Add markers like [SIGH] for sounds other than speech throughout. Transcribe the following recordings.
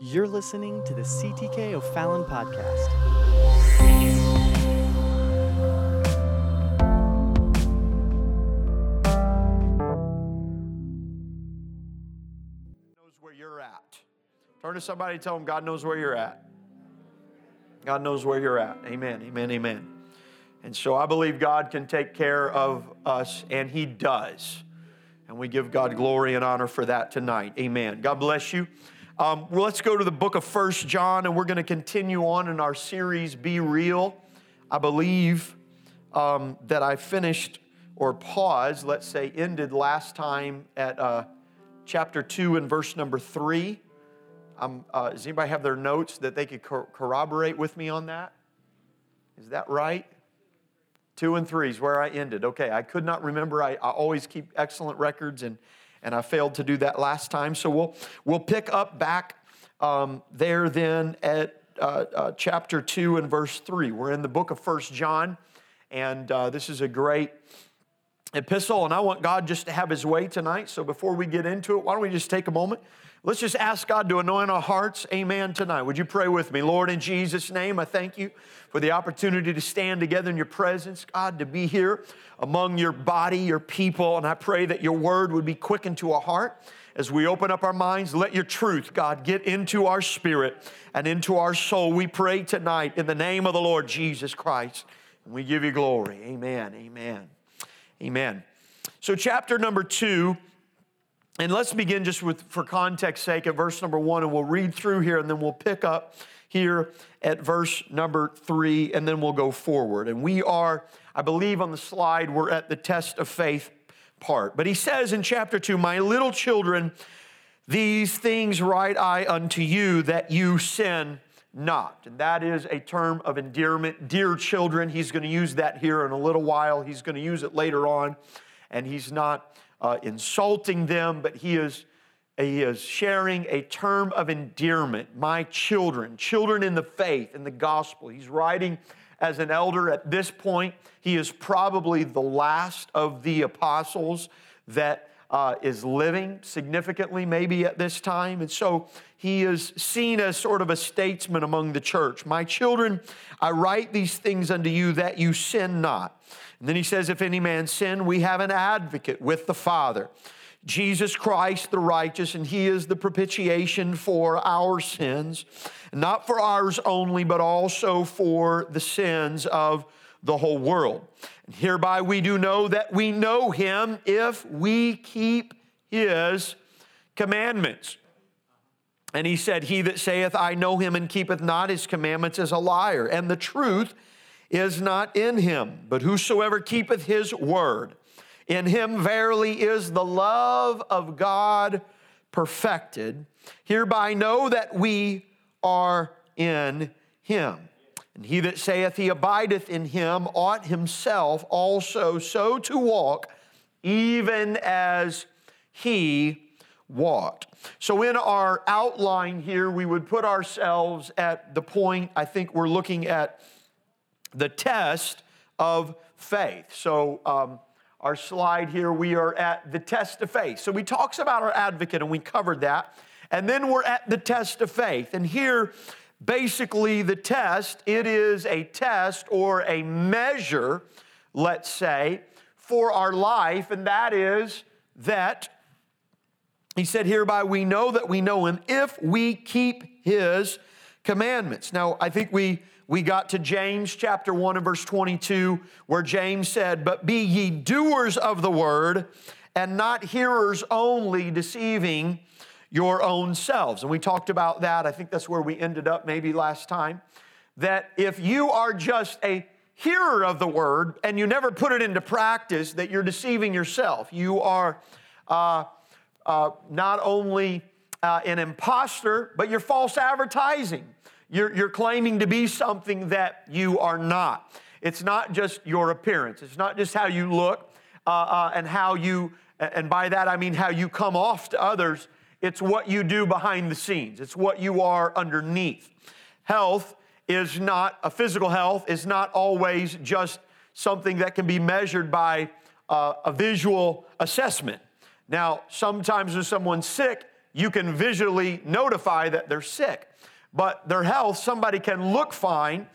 You're listening to the CTK O'Fallon podcast. knows where you're at. Turn to somebody tell them God knows where you're at. God knows where you're at. Amen, amen, amen. And so I believe God can take care of us, and He does. And we give God glory and honor for that tonight. Amen. God bless you. Um, let's go to the book of First John, and we're going to continue on in our series, Be Real. I believe um, that I finished or paused, let's say, ended last time at uh, chapter 2 and verse number 3. Um, uh, does anybody have their notes that they could cor- corroborate with me on that? Is that right? Two and three is where I ended. Okay, I could not remember. I, I always keep excellent records, and, and I failed to do that last time. So we'll, we'll pick up back um, there then at uh, uh, chapter 2 and verse 3. We're in the book of First John, and uh, this is a great epistle, and I want God just to have his way tonight. So before we get into it, why don't we just take a moment? Let's just ask God to anoint our hearts. Amen. Tonight. Would you pray with me? Lord, in Jesus' name, I thank you for the opportunity to stand together in your presence, God, to be here among your body, your people. And I pray that your word would be quickened to our heart as we open up our minds. Let your truth, God, get into our spirit and into our soul. We pray tonight in the name of the Lord Jesus Christ. And we give you glory. Amen. Amen. Amen. So, chapter number two, and let's begin just with, for context sake, at verse number one, and we'll read through here, and then we'll pick up here at verse number three, and then we'll go forward. And we are, I believe on the slide, we're at the test of faith part. But he says in chapter two, My little children, these things write I unto you that you sin not. And that is a term of endearment. Dear children, he's going to use that here in a little while. He's going to use it later on. And he's not uh, insulting them, but he is, he is sharing a term of endearment. My children, children in the faith, in the gospel. He's writing as an elder at this point. He is probably the last of the apostles that uh, is living significantly, maybe at this time. And so he is seen as sort of a statesman among the church. My children, I write these things unto you that you sin not. And then he says, If any man sin, we have an advocate with the Father. Jesus Christ the righteous, and He is the propitiation for our sins, not for ours only, but also for the sins of the whole world. And hereby we do know that we know Him if we keep His commandments. And he said, He that saith, I know him and keepeth not his commandments is a liar, and the truth is not in him. But whosoever keepeth his word, in him verily is the love of God perfected. Hereby know that we are in him. And he that saith he abideth in him ought himself also so to walk, even as he walked. So, in our outline here, we would put ourselves at the point I think we're looking at the test of faith. So, um, our slide here, we are at the test of faith. So, we talks about our advocate, and we covered that. And then we're at the test of faith. And here, basically, the test, it is a test or a measure, let's say, for our life, and that is that he said, Hereby we know that we know him if we keep his commandments. Now, I think we, we got to James chapter 1 and verse 22, where James said, But be ye doers of the word, and not hearers only, deceiving your own selves. And we talked about that. I think that's where we ended up maybe last time. That if you are just a hearer of the word and you never put it into practice, that you're deceiving yourself. You are. Uh, uh, not only uh, an imposter, but you're false advertising. You're, you're claiming to be something that you are not. It's not just your appearance, it's not just how you look uh, uh and how you, and by that I mean how you come off to others. It's what you do behind the scenes, it's what you are underneath. Health is not, a physical health is not always just something that can be measured by uh, a visual assessment. Now, sometimes when someone's sick, you can visually notify that they're sick. But their health, somebody can look fine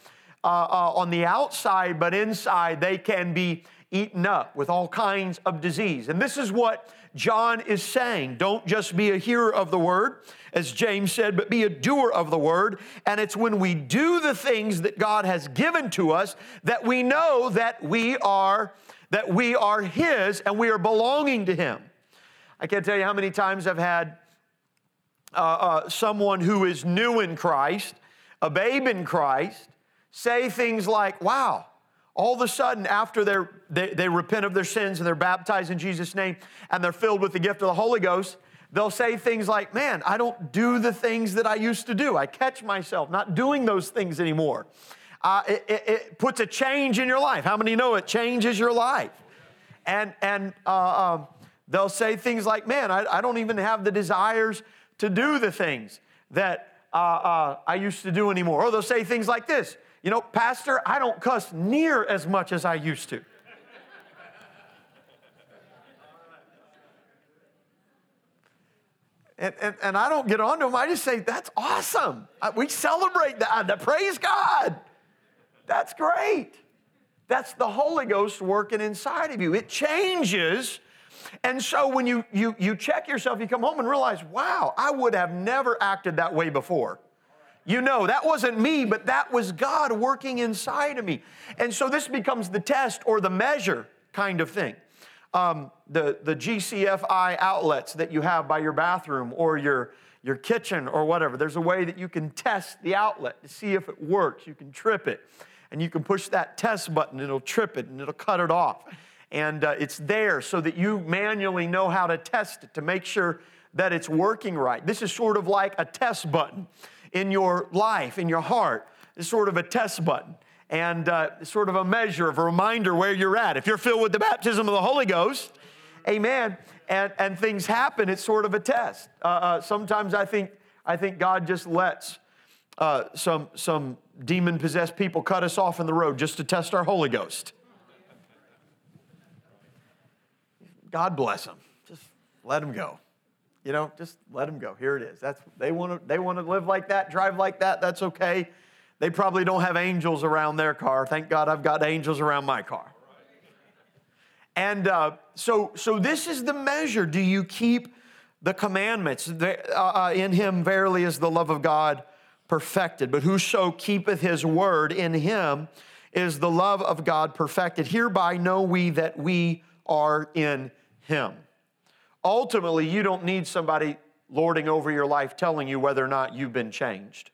uh, uh, on the outside, but inside they can be eaten up with all kinds of disease. And this is what John is saying. Don't just be a hearer of the word, as James said, but be a doer of the word. And it's when we do the things that God has given to us that we know that we are that we are his and we are belonging to him. I can't tell you how many times I've had uh, uh, someone who is new in Christ, a babe in Christ, say things like, Wow, all of a sudden, after they, they repent of their sins and they're baptized in Jesus' name and they're filled with the gift of the Holy Ghost, they'll say things like, Man, I don't do the things that I used to do. I catch myself not doing those things anymore. Uh, it, it, it, puts a change in your life. How many know it changes your life? And, and uh, um, they'll say things like, Man, I, I, don't even have the desires to do the things that uh, uh I used to do anymore. Or they'll say things like this you know, Pastor, I don't cuss near as much as I used to. And, and, and, I don't get on to them. I just say, that's awesome. We celebrate that. Praise God. That's great. That's the Holy Ghost working inside of you. It changes. And so when you, you, you check yourself, you come home and realize, wow, I would have never acted that way before you know that wasn't me, but that was God working inside of me. And so this becomes the test or the measure kind of thing. Um, the, the GCFI outlets that you have by your bathroom or your, your kitchen or whatever, there's a way that you can test the outlet to see if it works. You can trip it and you can push that test button, it'll trip it and it'll cut it off. And uh, it's there so that you manually know how to test it to make sure that it's working right. This is sort of like a test button in your life, in your heart. It's sort of a test button and uh, sort of a measure of a reminder where you're at. If you're filled with the baptism of the Holy Ghost, amen, and, and things happen, it's sort of a test. Uh, uh, sometimes I think, I think God just lets uh, some, some demon possessed people cut us off in the road just to test our Holy Ghost. God bless them. Just let them go. You know, just let them go. Here it is. That's they want to they want to live like that, drive like that. That's okay. They probably don't have angels around their car. Thank God I've got angels around my car. And uh, so, so this is the measure. Do you keep the commandments? Uh, uh, in him, verily, is the love of God perfected. But whoso keepeth his word, in him is the love of God perfected. Hereby know we that we are in him. Ultimately, you don't need somebody lording over your life telling you whether or not you've been changed.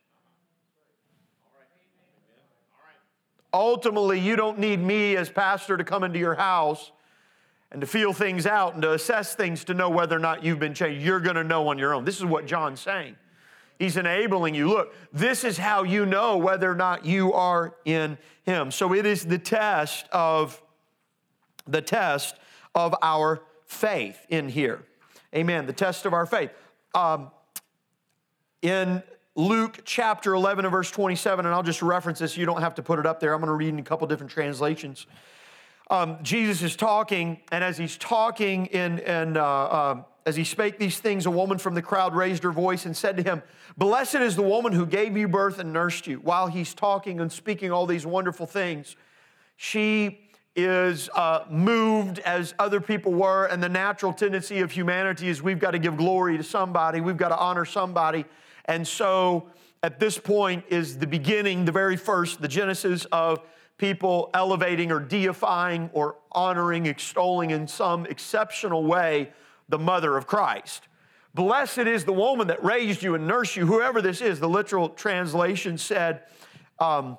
Ultimately, you don't need me as pastor to come into your house and to feel things out and to assess things to know whether or not you've been changed. You're going to know on your own. This is what John's saying. He's enabling you. Look, this is how you know whether or not you are in him. So it is the test of the test of our faith in here. Amen. The test of our faith. Um, in Luke chapter 11 and verse 27, and I'll just reference this, you don't have to put it up there. I'm going to read in a couple different translations. Um, Jesus is talking, and as he's talking, in, in, uh, uh, as he spake these things, a woman from the crowd raised her voice and said to him, Blessed is the woman who gave you birth and nursed you. While he's talking and speaking all these wonderful things, she is uh, moved as other people were, and the natural tendency of humanity is we've got to give glory to somebody, we've got to honor somebody. And so at this point is the beginning, the very first, the genesis of people elevating or deifying or honoring, extolling in some exceptional way the mother of Christ. Blessed is the woman that raised you and nursed you, whoever this is. The literal translation said, um,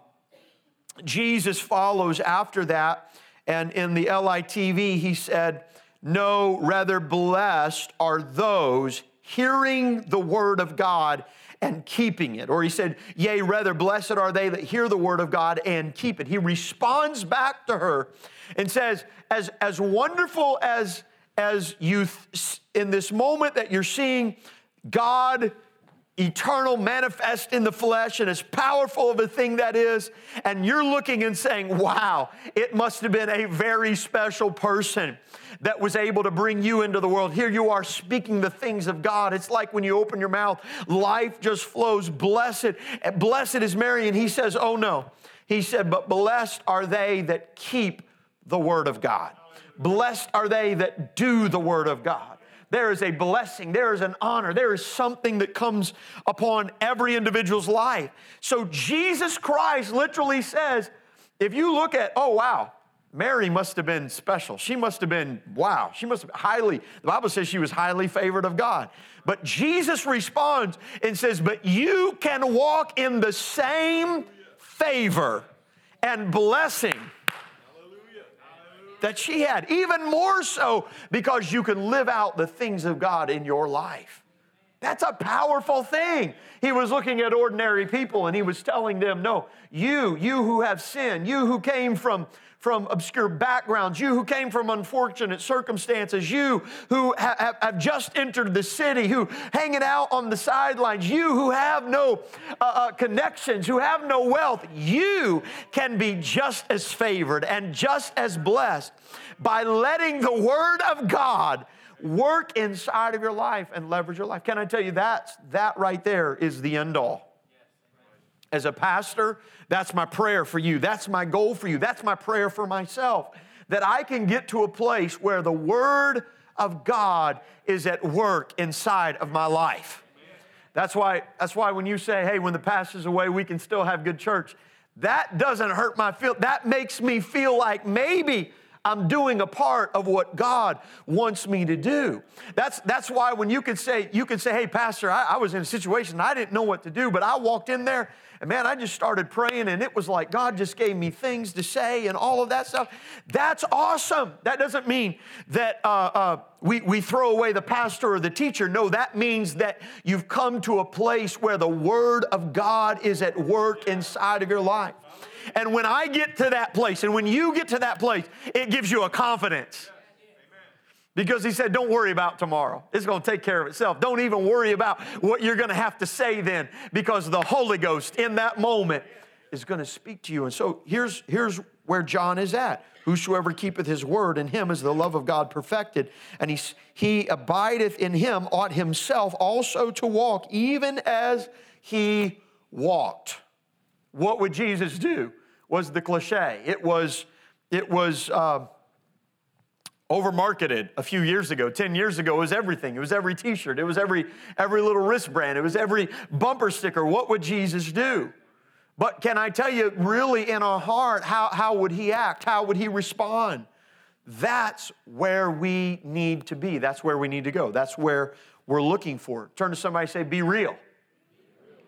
Jesus follows after that and in the LITV, he said, No, rather blessed are those hearing the word of God and keeping it. Or he said, Yea, rather blessed are they that hear the word of God and keep it. He responds back to her and says, As, as wonderful as, as you, th- in this moment that you're seeing God eternal, manifest in the flesh, and as powerful of a thing that is. And you're looking and saying, wow, it must have been a very special person that was able to bring you into the world. Here you are speaking the things of God. It's like when you open your mouth, life just flows. Blessed, blessed is Mary. And he says, oh no. He said, but blessed are they that keep the word of God. Blessed are they that do the word of God. There is a blessing, there is an honor, there is something that comes upon every individual's life. So Jesus Christ literally says, if you look at, oh, wow, Mary must have been special. She must have been, wow, she must have highly, the Bible says she was highly favored of God. But Jesus responds and says, But you can walk in the same favor and blessing that she had, even more so because you can live out the things of God in your life. That's a powerful thing. He was looking at ordinary people and he was telling them, No, you, you who have sinned, you who came from from obscure backgrounds, you who came from unfortunate circumstances, you who have, have just entered the city, who hanging out on the sidelines, you who have no uh, uh, connections, who have no wealth, you can be just as favored and just as blessed by letting the Word of God work inside of your life and leverage your life. Can I tell you that that right there is the end all. As a pastor, that's my prayer for you. That's my goal for you. That's my prayer for myself. That I can get to a place where the Word of God is at work inside of my life. That's why, that's why when you say, hey, when the pastor's away, we can still have good church, that doesn't hurt my feel. That makes me feel like maybe I'm doing a part of what God wants me to do. That's, that's why when you can say, you can say, hey, Pastor, I, I was in a situation I didn't know what to do, but I walked in there and man, I just started praying and it was like God just gave me things to say and all of that stuff. That's awesome. That doesn't mean that uh, uh, we, we throw away the pastor or the teacher. No, that means that you've come to a place where the Word of God is at work inside of your life. And when I get to that place, and when you get to that place, it gives you a confidence. Because he said, Don't worry about tomorrow. It's going to take care of itself. Don't even worry about what you're going to have to say then, because the Holy Ghost in that moment is going to speak to you. And so here's, here's where John is at. Whosoever keepeth his word, in him is the love of God perfected. And he, he abideth in him, ought himself also to walk, even as he walked. What would Jesus do? Was the cliche. It was, it was uh, over marketed a few years ago. 10 years ago, it was everything. It was every t shirt, it was every, every little wristband, it was every bumper sticker. What would Jesus do? But can I tell you, really in our heart, how, how would he act? How would he respond? That's where we need to be. That's where we need to go. That's where we're looking for. Turn to somebody say, Be real.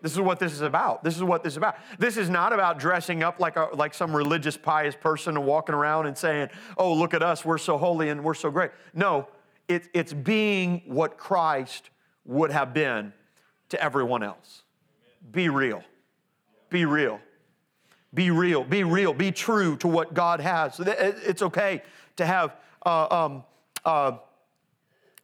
This is what this is about. This is what this is about. This is not about dressing up like, a, like some religious, pious person and walking around and saying, oh, look at us, we're so holy and we're so great. No, it, it's being what Christ would have been to everyone else. Be real. Be real. Be real. Be real. Be true to what God has. It's okay to have uh, um, uh,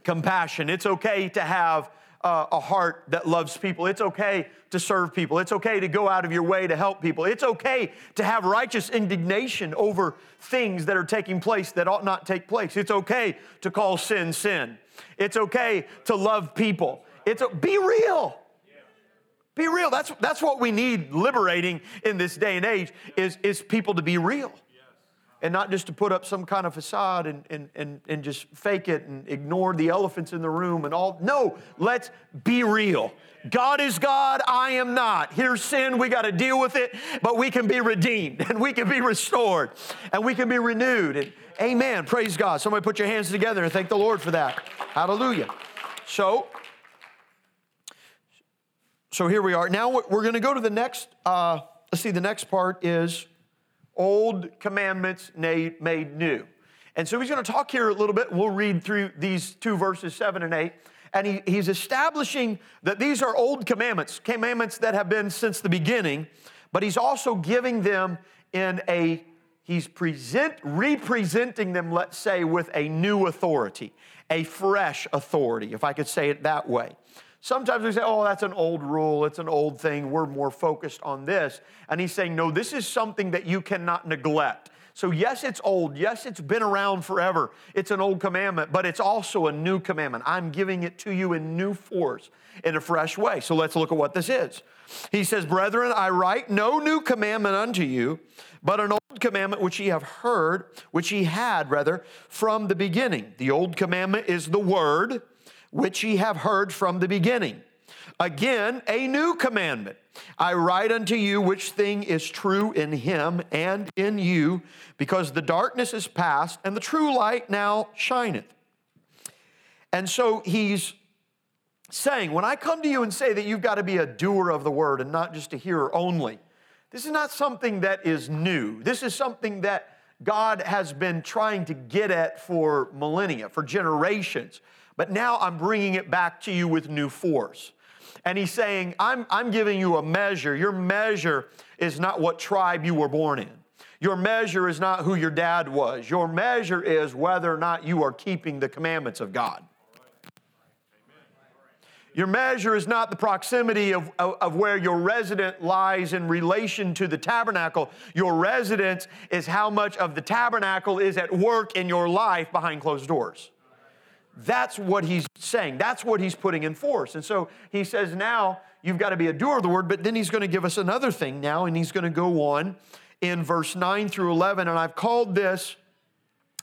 compassion. It's okay to have uh, a heart that loves people. It's okay to serve people. It's okay to go out of your way to help people. It's okay to have righteous indignation over things that are taking place that ought not take place. It's okay to call sin sin. It's okay to love people. It's be real. Be real. That's, that's what we need liberating in this day and age is, is people to be real and not just to put up some kind of facade and, and, and, and just fake it and ignore the elephants in the room and all. No, let's be real. God is God, I am not. Here's sin, we got to deal with it, but we can be redeemed [LAUGHS] and we can be restored and we can be renewed. And amen. Praise God. Somebody put your hands together and thank the Lord for that. Hallelujah. So, so here we are. Now we're going to go to the next, uh, let's see, the next part is old commandments made, new. And so he's going to talk here a little bit. We'll read through these two verses, seven and eight. And he, he's establishing that these are old commandments, commandments that have been since the beginning, but he's also giving them in a, he's present, representing them, let's say, with a new authority, a fresh authority, if I could say it that way. Sometimes we say, oh, that's an old rule, it's an old thing, we're more focused on this. And he's saying, no, this is something that you cannot neglect. So, yes, it's old. Yes, it's been around forever. It's an old commandment, but it's also a new commandment. I'm giving it to you in new force, in a fresh way. So, let's look at what this is. He says, Brethren, I write no new commandment unto you, but an old commandment which ye have heard, which ye had, rather, from the beginning. The old commandment is the word which ye have heard from the beginning. Again, a new commandment. I write unto you which thing is true in him and in you, because the darkness is past and the true light now shineth. And so he's saying, when I come to you and say that you've got to be a doer of the word and not just a hearer only, this is not something that is new. This is something that God has been trying to get at for millennia, for generations. But now I'm bringing it back to you with new force. And he's saying, I'm, I'm giving you a measure. Your measure is not what tribe you were born in. Your measure is not who your dad was. Your measure is whether or not you are keeping the commandments of God. Your measure is not the proximity of, of, of, where your resident lies in relation to the tabernacle. Your residence is how much of the tabernacle is at work in your life behind closed doors. That's what he's saying. That's what he's putting in force. And so he says, now you've got to be a doer of the word, but then he's going to give us another thing now, and he's going to go on in verse 9 through 11. And I've called this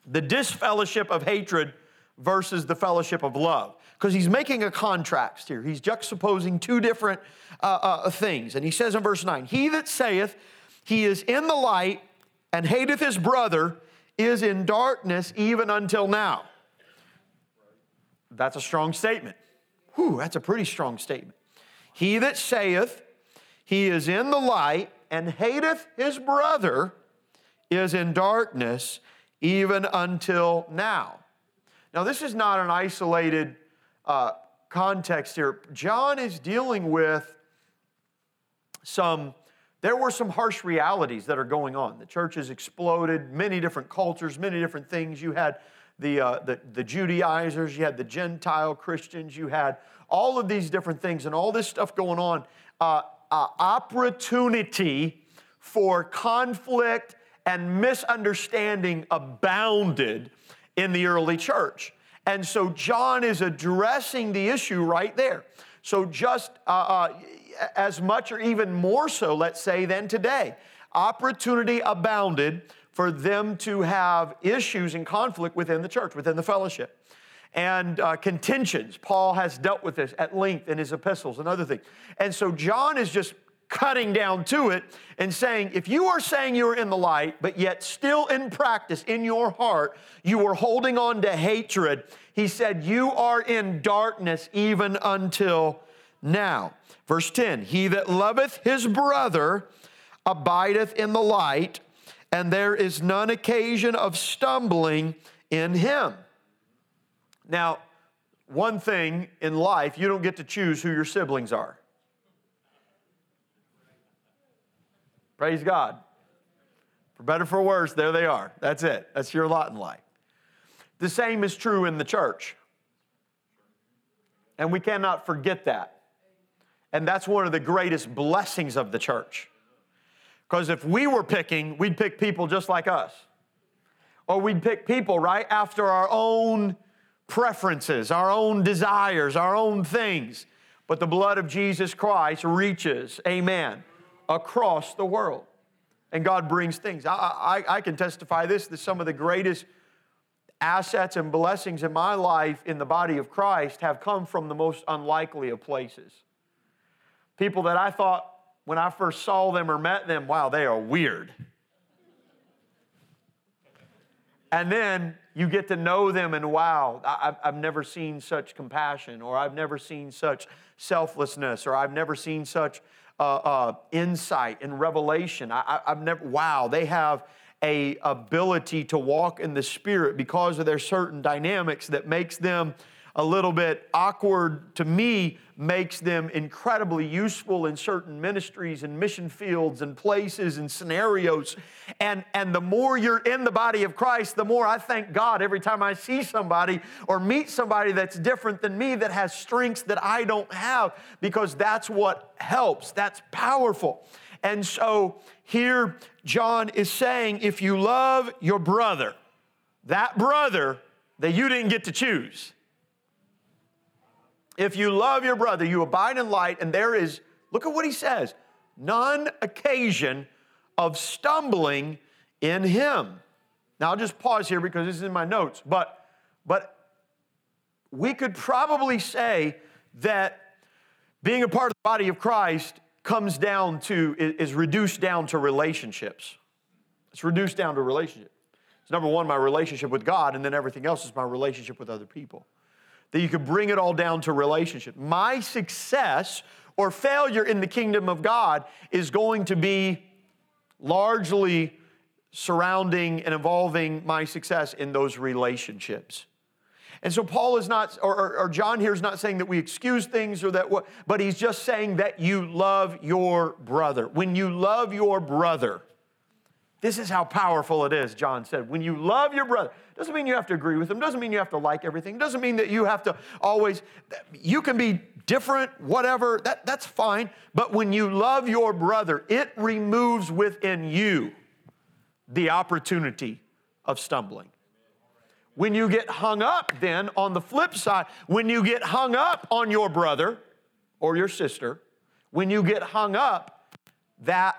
the disfellowship of hatred versus the fellowship of love. Because he's making a contrast here. He's juxtaposing two different uh, uh, things. And he says in verse 9, He that saith he is in the light and hateth his brother is in darkness even until now. That's a strong statement. Whew, that's a pretty strong statement. He that saith he is in the light and hateth his brother is in darkness even until now. Now, this is not an isolated uh, context here. John is dealing with some, there were some harsh realities that are going on. The church has exploded, many different cultures, many different things. You had the, uh, the, the Judaizers, you had the Gentile Christians, you had all of these different things and all this stuff going on. Uh, uh, opportunity for conflict and misunderstanding abounded in the early church. And so John is addressing the issue right there. So, just uh, uh, as much or even more so, let's say, than today, opportunity abounded for them to have issues and conflict within the church, within the fellowship. And uh, contentions. Paul has dealt with this at length in his epistles and other things. And so John is just cutting down to it and saying, if you are saying you're in the light, but yet still in practice, in your heart, you are holding on to hatred, he said, you are in darkness even until now. Verse 10 He that loveth his brother abideth in the light, and there is none occasion of stumbling in him. Now, one thing in life, you don't get to choose who your siblings are. Praise God. For better for worse, there they are. That's it. That's your lot in life. The same is true in the church. And we cannot forget that. And that's one of the greatest blessings of the church. Because if we were picking, we'd pick people just like us. Or we'd pick people, right, after our own preferences, our own desires, our own things. But the blood of Jesus Christ reaches, amen, across the world. And God brings things. I, I, I can testify this that some of the greatest assets and blessings in my life in the body of Christ have come from the most unlikely of places. People that I thought when I first saw them or met them, wow, they are weird. And then you get to know them, and wow, I've never seen such compassion, or I've never seen such selflessness, or I've never seen such uh, uh, insight and revelation. I, have never, wow, they have a ability to walk in the Spirit because of their certain dynamics that makes them a little bit awkward to me makes them incredibly useful in certain ministries and mission fields and places and scenarios. And, and the more you're in the body of Christ, the more I thank God every time I see somebody or meet somebody that's different than me that has strengths that I don't have because that's what helps. That's powerful. And so here, John is saying if you love your brother, that brother that you didn't get to choose, if you love your brother, you abide in light, and there is, look at what he says, none occasion of stumbling in him. Now I'll just pause here because this is in my notes, but but we could probably say that being a part of the body of Christ comes down to is reduced down to relationships. It's reduced down to relationships. It's number one, my relationship with God, and then everything else is my relationship with other people that you could bring it all down to relationship. My success or failure in the kingdom of God is going to be largely surrounding and involving my success in those relationships. And so Paul is not, or, or, John here is not saying that we excuse things or that what, but he's just saying that you love your brother. When you love your brother, this is how powerful it is, John said. When you love your brother, doesn't mean you have to agree with them, doesn't mean you have to like everything, doesn't mean that you have to always, you can be different, whatever, that, that's fine. But when you love your brother, it removes within you the opportunity of stumbling. When you get hung up, then on the flip side, when you get hung up on your brother or your sister, when you get hung up, that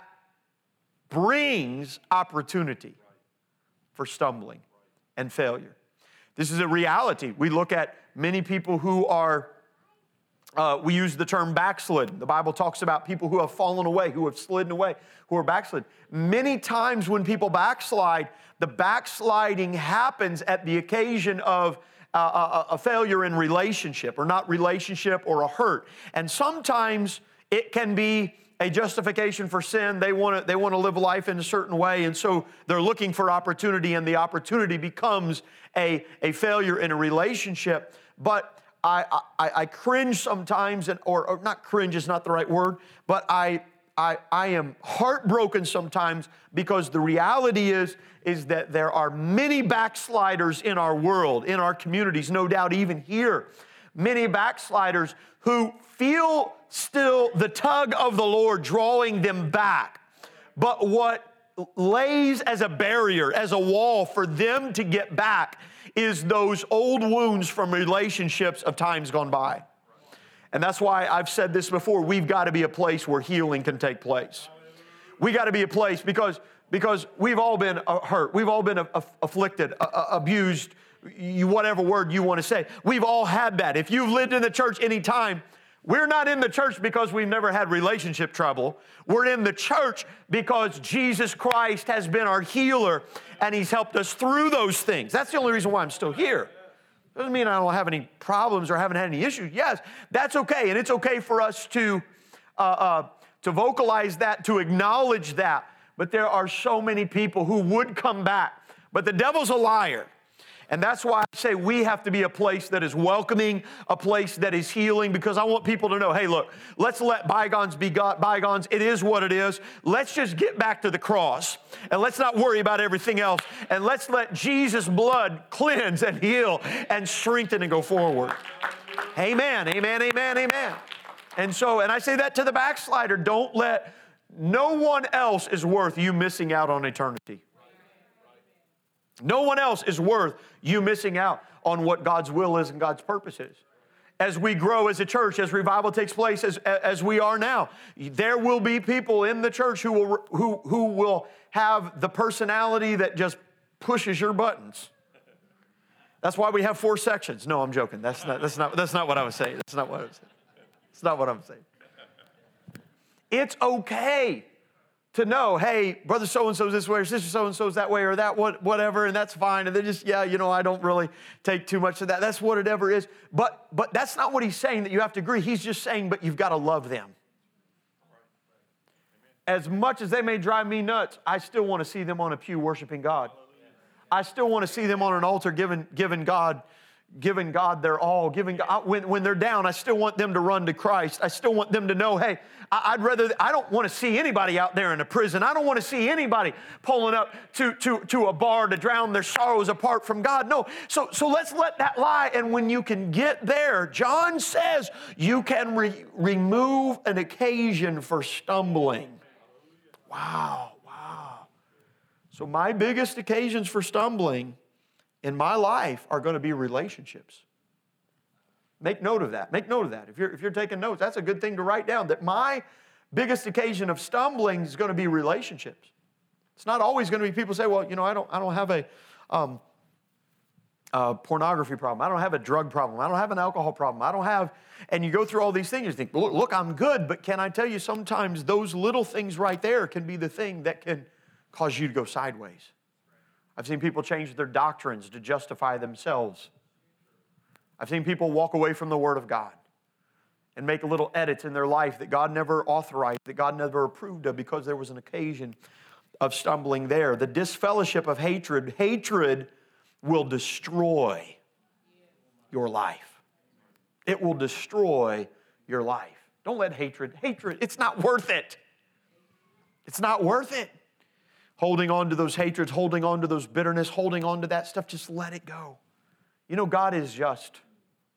brings opportunity for stumbling and failure. This is a reality. We look at many people who are, uh, we use the term backslidden. The Bible talks about people who have fallen away, who have slidden away, who are backslidden. Many times when people backslide, the backsliding happens at the occasion of a, a, a failure in relationship, or not relationship, or a hurt. And sometimes it can be a justification for sin. They want to they want to live life in a certain way, and so they're looking for opportunity, and the opportunity becomes a, a failure in a relationship. But I, I, I cringe sometimes, and, or, or not cringe is not the right word, but I, I, I am heartbroken sometimes because the reality is, is that there are many backsliders in our world, in our communities, no doubt even here. Many backsliders who feel still the tug of the Lord drawing them back. But what lays as a barrier, as a wall for them to get back is those old wounds from relationships of times gone by. And that's why I've said this before we've got to be a place where healing can take place. We got to be a place because, because we've all been uh, hurt, we've all been afflicted, abused, you, whatever word you want to say. We've all had that. If you've lived in the church any time, we're not in the church because we've never had relationship trouble. We're in the church because Jesus Christ has been our healer and He's helped us through those things. That's the only reason why I'm still here. Doesn't mean I don't have any problems or haven't had any issues. Yes, that's okay. And it's okay for us to, uh, uh, to vocalize that, to acknowledge that. But there are so many people who would come back. But the devil's a liar. And that's why I say we have to be a place that is welcoming, a place that is healing, because I want people to know hey, look, let's let bygones be got bygones. It is what it is. Let's just get back to the cross and let's not worry about everything else. And let's let Jesus' blood cleanse and heal and strengthen and go forward. Amen, amen, amen, amen. And so, and I say that to the backslider don't let, no one else is worth you missing out on eternity. No one else is worth you missing out on what God's will is and God's purpose is. As we grow as a church, as revival takes place, as, as we are now, there will be people in the church who will, who, who will have the personality that just pushes your buttons. That's why we have four sections. No, I'm joking. That's not, that's not, that's not what I was saying. That's not what I was saying. That's not what I'm saying. It's okay to know, hey, brother so and so's this way, or sister so and so's that way, or that what, whatever, and that's fine. And they're just, yeah, you know, I don't really take too much of that. That's what it ever is. But but that's not what he's saying that you have to agree. He's just saying, but you've got to love them. As much as they may drive me nuts, I still want to see them on a pew worshiping God. I still want to see them on an altar giving, giving God giving God their all, giving God, when, when they're down, I still want them to run to Christ. I still want them to know, hey, I, would rather, I don't want to see anybody out there in a prison. I don't want to see anybody pulling up to, to, to a bar to drown their sorrows apart from God. No. So, so let's let that lie. And when you can get there, John says you can re- remove an occasion for stumbling. Wow, wow. So my biggest occasions for stumbling in my life are going to be relationships. Make note of that. Make note of that. If you're, if you're taking notes, that's a good thing to write down that my biggest occasion of stumbling is going to be relationships. It's not always going to be people say, well, you know, I don't, I don't have a, um, a pornography problem. I don't have a drug problem. I don't have an alcohol problem. I don't have, and you go through all these things, you think, look, look, I'm good. But can I tell you, sometimes those little things right there can be the thing that can cause you to go sideways. I've seen people change their doctrines to justify themselves. I've seen people walk away from the Word of God and make little edits in their life that God never authorized, that God never approved of because there was an occasion of stumbling there. The disfellowship of hatred, hatred will destroy your life. It will destroy your life. Don't let hatred, hatred, it's not worth it. It's not worth it holding on to those hatreds, holding on to those bitterness, holding on to that stuff, just let it go. You know, God is just.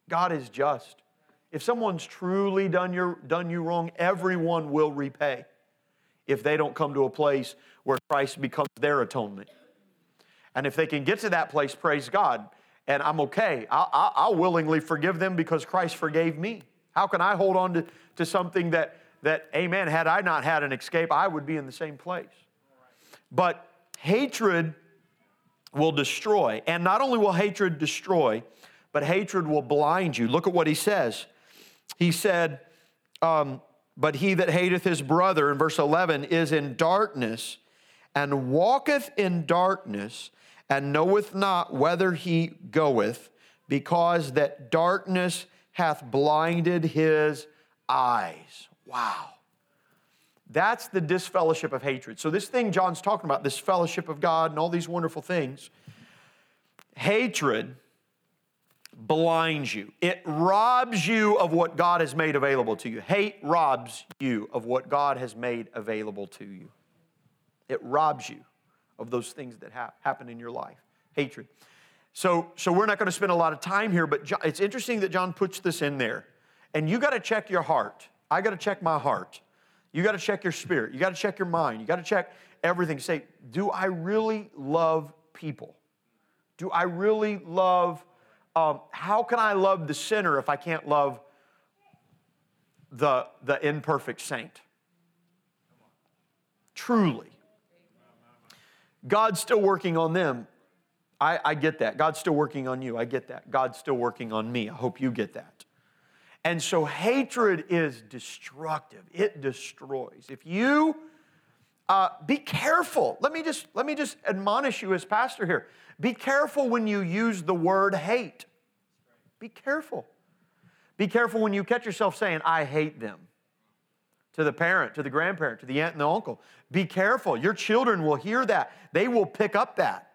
God is just. If someone's truly done, your, done you wrong, everyone will repay if they don't come to a place where Christ becomes their atonement. And if they can get to that place, praise God. And I'm okay. I'll, I'll willingly forgive them because Christ forgave me. How can I hold on to, to something that, that, amen, had I not had an escape, I would be in the same place? But hatred will destroy. And not only will hatred destroy, but hatred will blind you. Look at what he says. He said, um, But he that hateth his brother, in verse 11, is in darkness and walketh in darkness and knoweth not whither he goeth, because that darkness hath blinded his eyes. Wow. That's the disfellowship of hatred. So, this thing John's talking about, this fellowship of God and all these wonderful things, hatred blinds you. It robs you of what God has made available to you. Hate robs you of what God has made available to you. It robs you of those things that ha- happen in your life. Hatred. So, so we're not going to spend a lot of time here, but John, it's interesting that John puts this in there. And you got to check your heart. I got to check my heart. You got to check your spirit. You got to check your mind. You got to check everything. Say, do I really love people? Do I really love, um, how can I love the sinner if I can't love the, the imperfect saint? Truly. God's still working on them. I, I get that. God's still working on you. I get that. God's still working on me. I hope you get that. And so hatred is destructive. It destroys. If you uh, be careful. Let me just let me just admonish you as pastor here. Be careful when you use the word hate. Be careful. Be careful when you catch yourself saying, "I hate them." To the parent, to the grandparent, to the aunt and the uncle. Be careful. Your children will hear that. They will pick up that.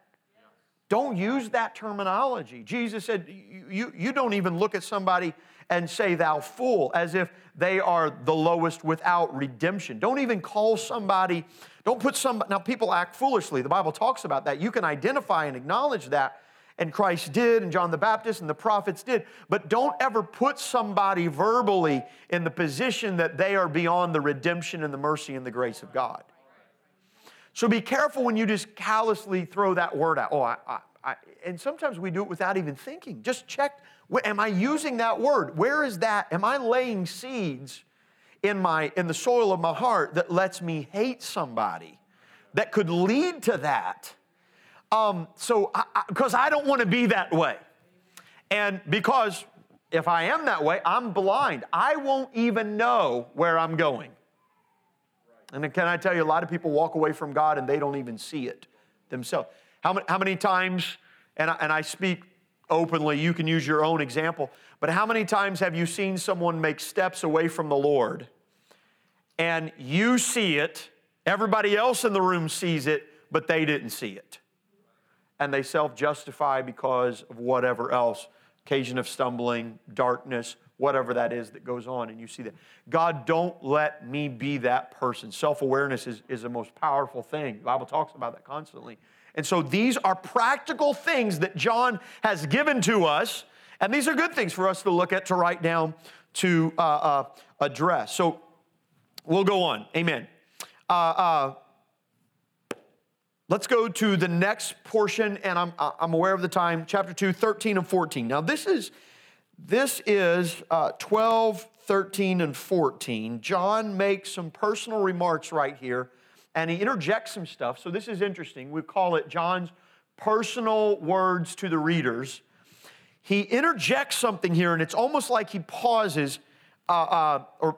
Don't use that terminology. Jesus said, you, you, don't even look at somebody and say, Thou fool, as if they are the lowest without redemption. Don't even call somebody, don't put somebody, now people act foolishly. The Bible talks about that. You can identify and acknowledge that, and Christ did, and John the Baptist and the prophets did, but don't ever put somebody verbally in the position that they are beyond the redemption and the mercy and the grace of God. So be careful when you just callously throw that word out. Oh, I, I, I and sometimes we do it without even thinking. Just check Am I using that word? Where is that? Am I laying seeds in, my, in the soil of my heart that lets me hate somebody that could lead to that? Um, so, because I, I, I don't want to be that way. And because if I am that way, I'm blind. I won't even know where I'm going. And can I tell you, a lot of people walk away from God and they don't even see it themselves. How many, how many times, and I, and I speak openly. You can use your own example. But how many times have you seen someone make steps away from the Lord and you see it, everybody else in the room sees it, but they didn't see it? And they self justify because of whatever else occasion of stumbling, darkness, whatever that is that goes on, and you see that. God, don't let me be that person. Self awareness is, is the most powerful thing. The Bible talks about that constantly. And so these are practical things that John has given to us, and these are good things for us to look at, to write down, to uh, uh, address. So we'll go on. Amen. Uh, uh let's go to the next portion, and I'm, I'm aware of the time, chapter 2, 13 and 14. Now, this is this is uh, 12, 13, and 14. John makes some personal remarks right here, and he interjects some stuff. So this is interesting. We call it John's personal words to the readers. He interjects something here, and it's almost like he pauses, uh, uh, or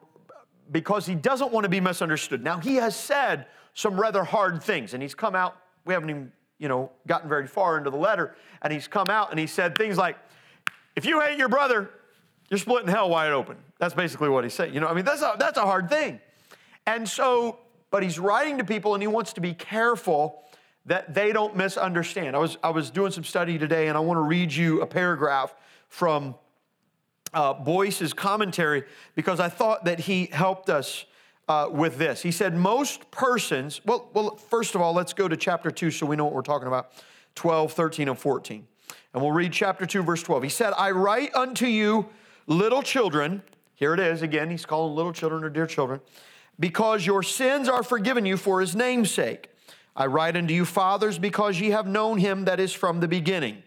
because he doesn't want to be misunderstood. Now he has said some rather hard things, and he's come out. We haven't even, you know, gotten very far into the letter, and he's come out and he said things like, if you hate your brother, you're splitting hell wide open. That's basically what he's saying. You know, I mean, that's a, that's a hard thing. And so, but he's writing to people and he wants to be careful that they don't misunderstand. I was, I was doing some study today and I want to read you a paragraph from uh, Boice's commentary because I thought that he helped us uh, with this. He said, Most persons, well, well, first of all, let's go to chapter 2 so we know what we're talking about 12, 13, and 14. And we'll read chapter 2, verse 12. He said, I write unto you, little children. Here it is again. He's calling little children or dear children. Because your sins are forgiven you for his name's sake. I write unto you, fathers, because ye have known him that is from the beginning.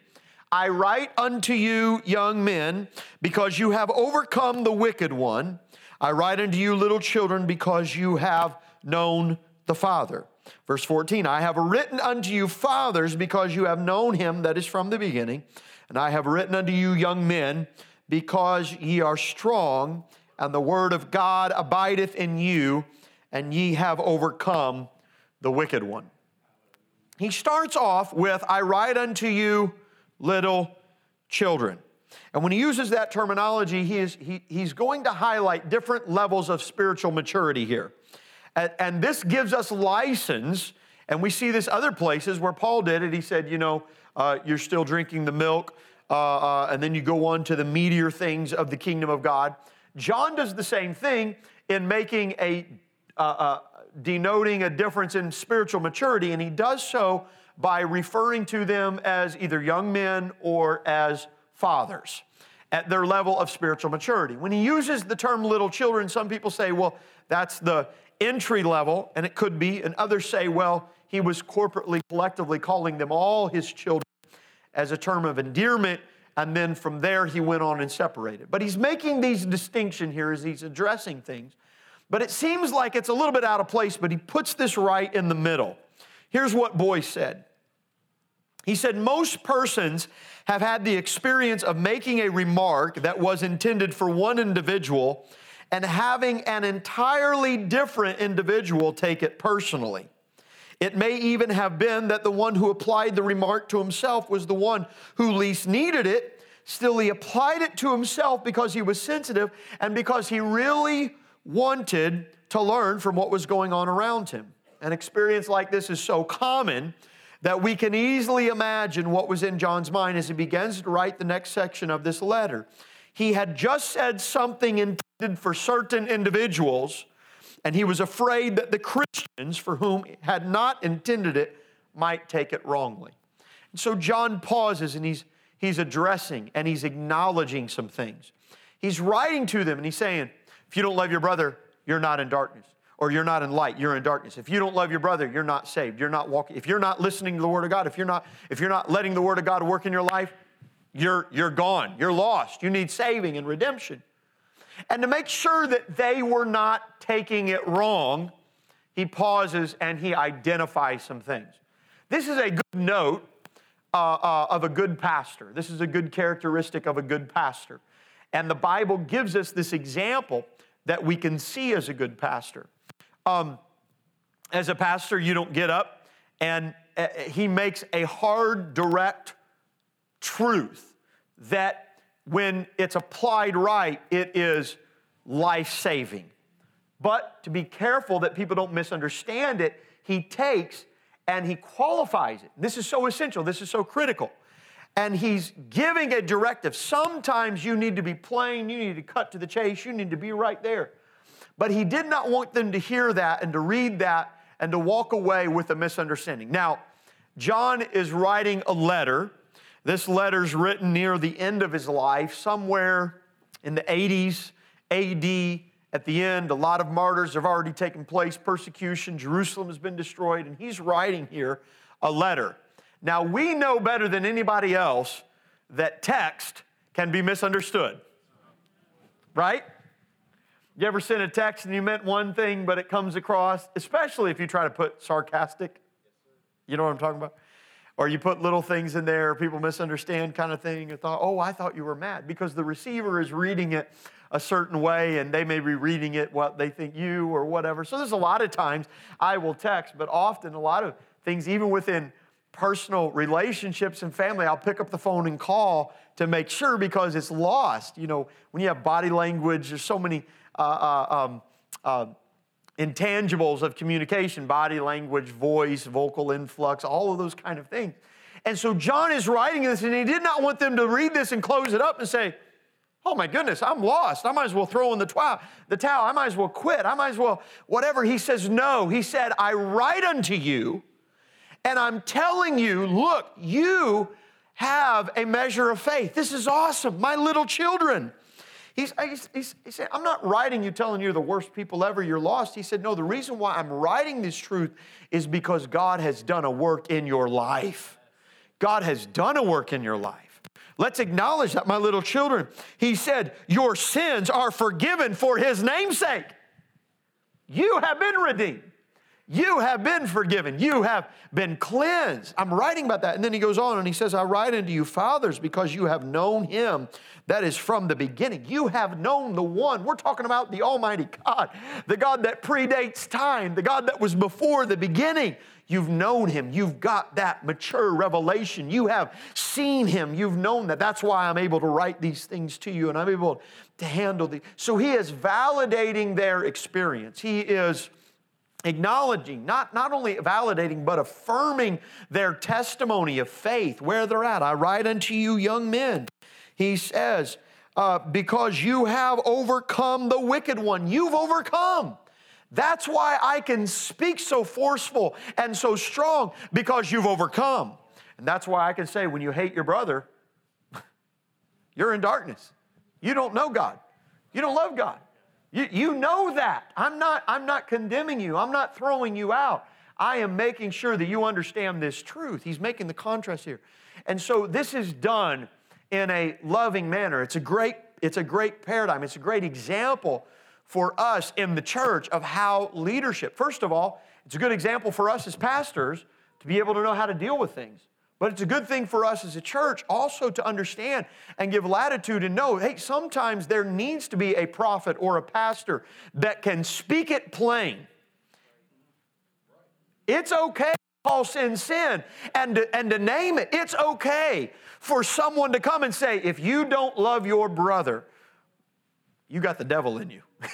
I write unto you, young men, because you have overcome the wicked one. I write unto you, little children, because you have known the Father. Verse 14, I have written unto you, fathers, because you have known him that is from the beginning. And I have written unto you, young men, because ye are strong, and the word of God abideth in you, and ye have overcome the wicked one. He starts off with, I write unto you, little children. And when he uses that terminology, he is, he, he's going to highlight different levels of spiritual maturity here. And, and this gives us license, and we see this other places where Paul did it. He said, you know, uh, you're still drinking the milk, uh, uh, and then you go on to the meatier things of the kingdom of God. John does the same thing in making a, uh, uh, denoting a difference in spiritual maturity, and he does so by referring to them as either young men or as fathers at their level of spiritual maturity. When he uses the term little children, some people say, well, that's the entry level, and it could be, and others say, well, he was corporately, collectively calling them all his children as a term of endearment, and then from there he went on and separated. But he's making these distinction here as he's addressing things. But it seems like it's a little bit out of place, but he puts this right in the middle. Here's what Boice said. He said, Most persons have had the experience of making a remark that was intended for one individual and having an entirely different individual take it personally. It may even have been that the one who applied the remark to himself was the one who least needed it. Still, he applied it to himself because he was sensitive and because he really wanted to learn from what was going on around him. An experience like this is so common that we can easily imagine what was in John's mind as he begins to write the next section of this letter. He had just said something intended for certain individuals, and he was afraid that the Christians, for whom he had not intended it, might take it wrongly. And so John pauses and he's, he's addressing and he's acknowledging some things. He's writing to them and he's saying, if you don't love your brother, you're not in darkness or you're not in light you're in darkness if you don't love your brother you're not saved you're not walking if you're not listening to the word of god if you're not if you're not letting the word of god work in your life you're, you're gone. You're lost. You need saving and redemption. And to make sure that they were not taking it wrong, he pauses and he identifies some things. This is a good note uh, uh, of a good pastor. This is a good characteristic of a good pastor. And the Bible gives us this example that we can see as a good pastor. Um, as a pastor, you don't get up and uh, he makes a hard, direct truth that when it's applied right, it is life saving. But to be careful that people don't misunderstand it, he takes and he qualifies it. This is so essential, this is so critical. and he's giving a directive. Sometimes you need to be plain, you need to cut to the chase, you need to be right there. But he did not want them to hear that and to read that and to walk away with a misunderstanding. Now, John is writing a letter. This letter's written near the end of his life, somewhere in the 80s AD. At the end, a lot of martyrs have already taken place, persecution, Jerusalem has been destroyed, and he's writing here a letter. Now, we know better than anybody else that text can be misunderstood, right? You ever send a text and you meant one thing, but it comes across, especially if you try to put sarcastic? You know what I'm talking about? Or you put little things in there, people misunderstand kind of thing, and thought, oh, I thought you were mad. Because the receiver is reading it a certain way and they may be reading it what they think you or whatever. So there's a lot of times I will text, but often a lot of things, even within personal relationships and family, I'll pick up the phone and call to make sure because it's lost. You know, when you have body language, there's so many uh, uh, um, uh, intangibles of communication body language, voice, vocal influx, all of those kind of things. And so John is writing this, and he did not want them to read this and close it up and say, Oh my goodness, I'm lost. I might as well throw in the towel. The towel. I might as well quit. I might as well whatever. He says, "No." He said, "I write unto you and I'm telling you, look, you have a measure of faith. This is awesome. My little children. He's, he's, he's, he said, I'm not writing you telling you the worst people ever, you're lost. He said, No, the reason why I'm writing this truth is because God has done a work in your life. God has done a work in your life. Let's acknowledge that, my little children. He said, Your sins are forgiven for his namesake. You have been redeemed. You have been forgiven. You have been cleansed. I'm writing about that. And then he goes on and he says, I write unto you, fathers, because you have known him that is from the beginning. You have known the one. We're talking about the Almighty God, the God that predates time, the God that was before the beginning. You've known him. You've got that mature revelation. You have seen him. You've known that. That's why I'm able to write these things to you and I'm able to handle these. So he is validating their experience. He is acknowledging, not, not only validating, but affirming their testimony of faith, where they're at. I write unto you, young men, he says, uh, because you have overcome the wicked one. You've overcome. That's why I can speak so forceful and so strong, because you've overcome. And that's why I can say, when you hate your brother, [LAUGHS] you're in darkness. You don't know God. You don't love God. You, you know that. I'm not, I'm not condemning you, I'm not throwing you out. I am making sure that you understand this truth. He's making the contrast here. And so this is done in a loving manner. It's a great, it's a great paradigm. It's a great example for us in the church of how leadership, first of all, it's a good example for us as pastors to be able to know how to deal with things. But it's a good thing for us as a church also to understand and give latitude and know hey, sometimes there needs to be a prophet or a pastor that can speak it plain. It's okay to call sin sin and to, and to name it. It's okay for someone to come and say, if you don't love your brother, you got the devil in you. [LAUGHS]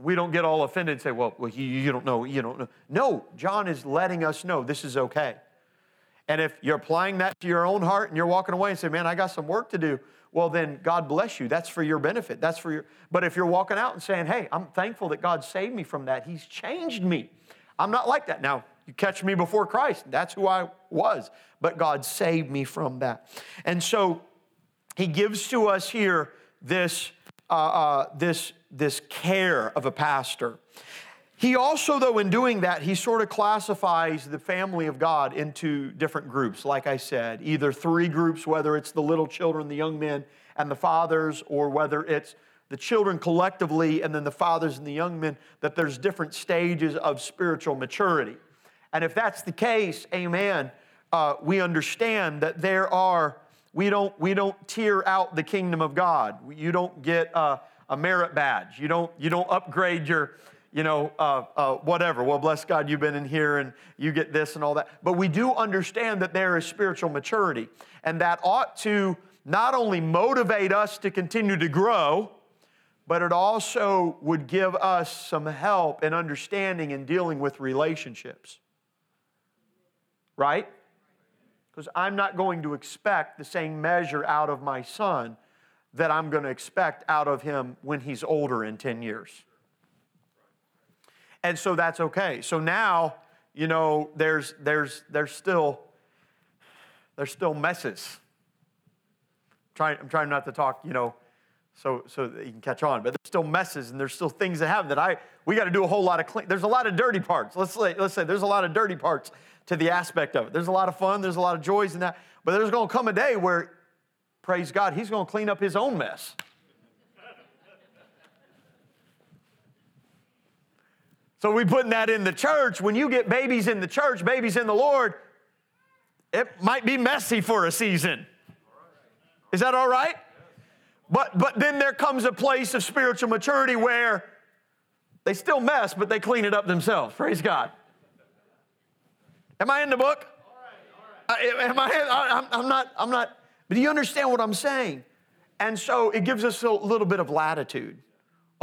we don't get all offended and say, well, well you, you don't know, you don't know. No, John is letting us know this is okay. And if you're applying that to your own heart and you're walking away and say, man, I got some work to do, well, then God bless you. That's for your benefit. That's for your, but if you're walking out and saying, hey, I'm thankful that God saved me from that, He's changed me. I'm not like that. Now, you catch me before Christ, that's who I was, but God saved me from that. And so He gives to us here this, uh, uh, this, this care of a pastor. He also, though, in doing that, he sort of classifies the family of God into different groups, like I said, either three groups, whether it's the little children, the young men, and the fathers, or whether it's the children collectively and then the fathers and the young men, that there's different stages of spiritual maturity. And if that's the case, amen, uh, we understand that there are, we don't, we don't tier out the kingdom of God. You don't get a, a merit badge. You don't, you don't upgrade your, you know, uh, uh, whatever. Well, bless God, you've been in here and you get this and all that. But we do understand that there is spiritual maturity, and that ought to not only motivate us to continue to grow, but it also would give us some help in understanding and dealing with relationships. Right? because I'm not going to expect the same measure out of my son that I'm going to expect out of him when he's older in 10 years. And so that's okay. So now, you know, there's, there's, there's still, there's still messes. I'm trying, I'm trying not to talk, you know, so, so that you can catch on. But there's still messes and there's still things that happen that I, we got to do a whole lot of clean. There's a lot of dirty parts. Let's say, let's say there's a lot of dirty parts to the aspect of it. There's a lot of fun, there's a lot of joys in that. But there's going to come a day where, praise God, He's going to clean up His own mess. So we putting that in the church. When you get babies in the church, babies in the Lord, it might be messy for a season. Is that all right? But, but then there comes a place of spiritual maturity where they still mess, but they clean it up themselves. Praise God. Am I in the book? Uh, am I? I'm not. I'm not. But do you understand what I'm saying? And so it gives us a little bit of latitude,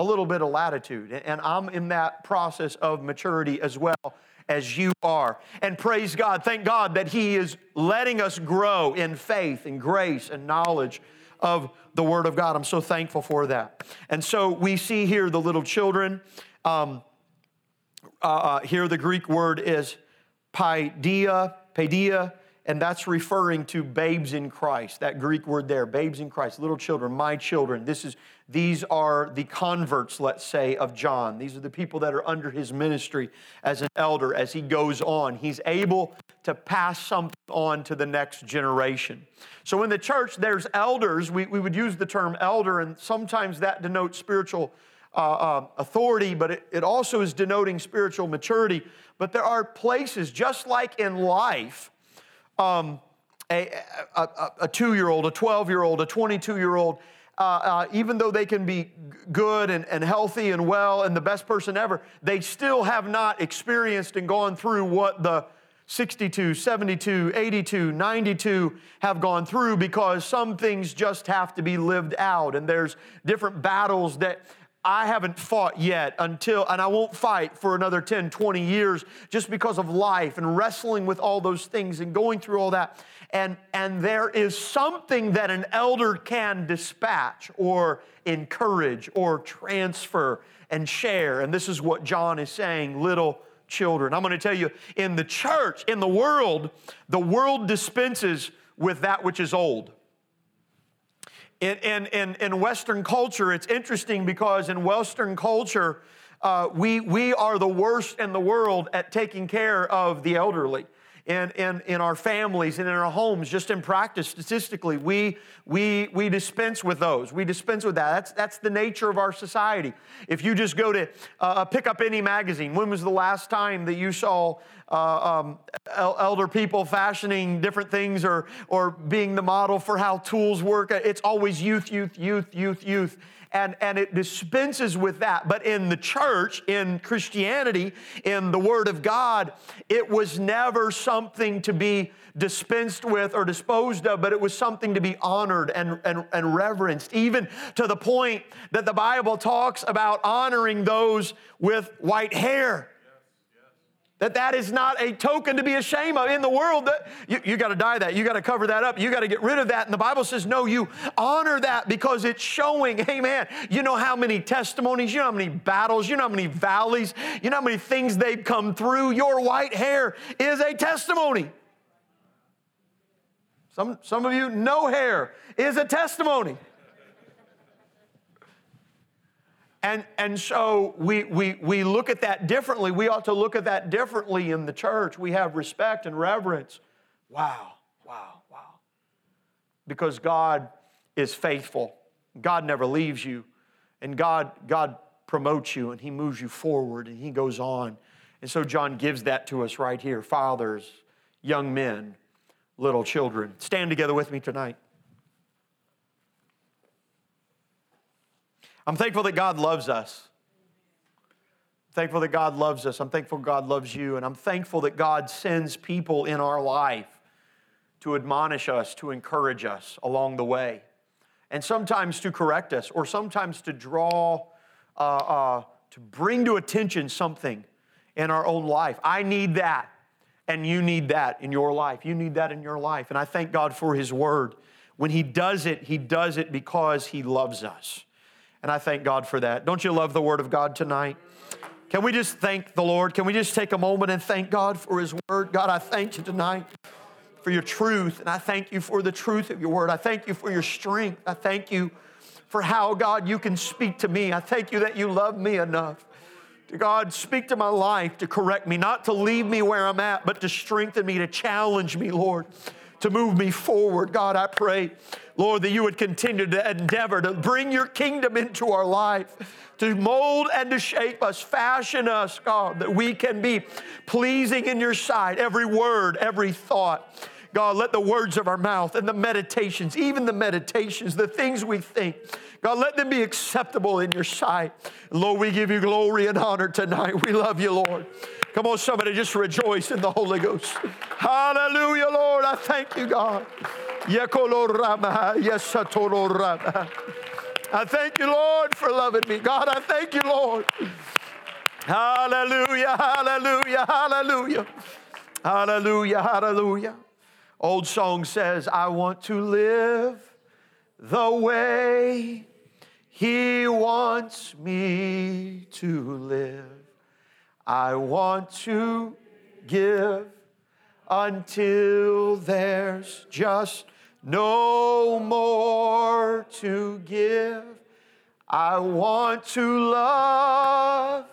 a little bit of latitude. And I'm in that process of maturity as well as you are. And praise God, thank God that He is letting us grow in faith and grace and knowledge of the Word of God. I'm so thankful for that. And so we see here the little children. Um, uh, uh, here the Greek word is paideia, paideia, and that's referring to babes in Christ. That Greek word there, babes in Christ, little children, my children. This is these are the converts, let's say, of John. These are the people that are under his ministry as an elder as he goes on. He's able to pass something on to the next generation. So in the church, there's elders. We, we would use the term elder, and sometimes that denotes spiritual uh, uh, authority, but it, it also is denoting spiritual maturity. But there are places, just like in life, um, a, a, a, two year old, a 12 year old, a 22 year old, uh, uh, even though they can be good and, and healthy and well and the best person ever, they still have not experienced and gone through what the 62, 72, 82, 92 have gone through because some things just have to be lived out. And there's different battles that I haven't fought yet until, and I won't fight for another 10, 20 years just because of life and wrestling with all those things and going through all that. And, and there is something that an elder can dispatch or encourage or transfer and share. And this is what John is saying little children. I'm going to tell you, in the church, in the world, the world dispenses with that which is old. In, in, in, in Western culture, it's interesting because in Western culture, uh, we, we are the worst in the world at taking care of the elderly in, in, in our families and in our homes, just in practice, statistically, we, we, we dispense with those. We dispense with that. That's, that's the nature of our society. If you just go to uh, pick up any magazine, when was the last time that you saw uh, um, elder people fashioning different things or, or being the model for how tools work? It's always youth, youth, youth, youth, youth and, and it dispenses with that. But in the church, in Christianity, in the Word of God, it was never something to be dispensed with or disposed of, but it was something to be honored and, and, and reverenced, even to the point that the Bible talks about honoring those with white hair that that is not a token to be ashamed of in the world that you, you got to die that you got to cover that up you got to get rid of that. And the bible says no you honor that because it's showing [LAUGHS] amen. You know how many testimonies you know how many battles you know how many valleys you know how many things they've come through. Your white hair is a testimony. Some, some of you no hair is a testimony and, and so we, we, we look at that differently. We ought to look at that differently in the church. We have respect and reverence. Wow, wow, wow. Because God is faithful. God never leaves you. And God, God promotes you and He moves you forward and He goes on. And so John gives that to us right here fathers, young men, little children. Stand together with me tonight. I'm thankful that God loves us. I'm thankful that God loves us. I'm thankful God loves you. And I'm thankful that God sends people in our life to admonish us, to encourage us along the way, and sometimes to correct us, or sometimes to draw, uh, uh, to bring to attention something in our own life. I need that. And you need that in your life. You need that in your life. And I thank God for His word. When He does it, He does it because He loves us. And I thank God for that. Don't you love the word of God tonight? Can we just thank the Lord? Can we just take a moment and thank God for His word? God, I thank you tonight for your truth, and I thank you for the truth of your word. I thank you for your strength. I thank you for how, God, you can speak to me. I thank you that you love me enough to, God, speak to my life, to correct me, not to leave me where I'm at, but to strengthen me, to challenge me, Lord, to move me forward. God, I pray, Lord, that you would continue to endeavor to bring your kingdom into our life, to mold and to shape us, fashion us, God, that we can be pleasing in your sight, every word, every thought. God, let the words of our mouth and the meditations, even the meditations, the things we think, God, let them be acceptable in your sight. Lord, we give you glory and honor tonight. We love you, Lord. Come on, somebody, just rejoice in the Holy Ghost. Hallelujah, Lord. I thank you, God. I thank you, Lord, for loving me. God, I thank you, Lord. Hallelujah, hallelujah, hallelujah. Hallelujah, hallelujah. Old song says, I want to live the way He wants me to live. I want to give until there's just no more to give. I want to love,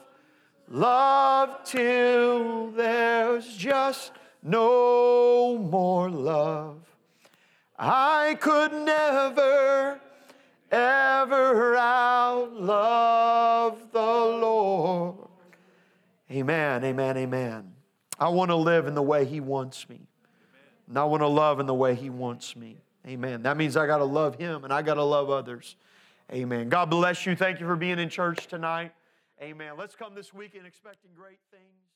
love till there's just no more love. I could never, ever outlove the Lord. Amen, amen, amen. I want to live in the way He wants me. And I want to love in the way He wants me. Amen. That means I got to love Him and I got to love others. Amen. God bless you. Thank you for being in church tonight. Amen. Let's come this weekend expecting great things.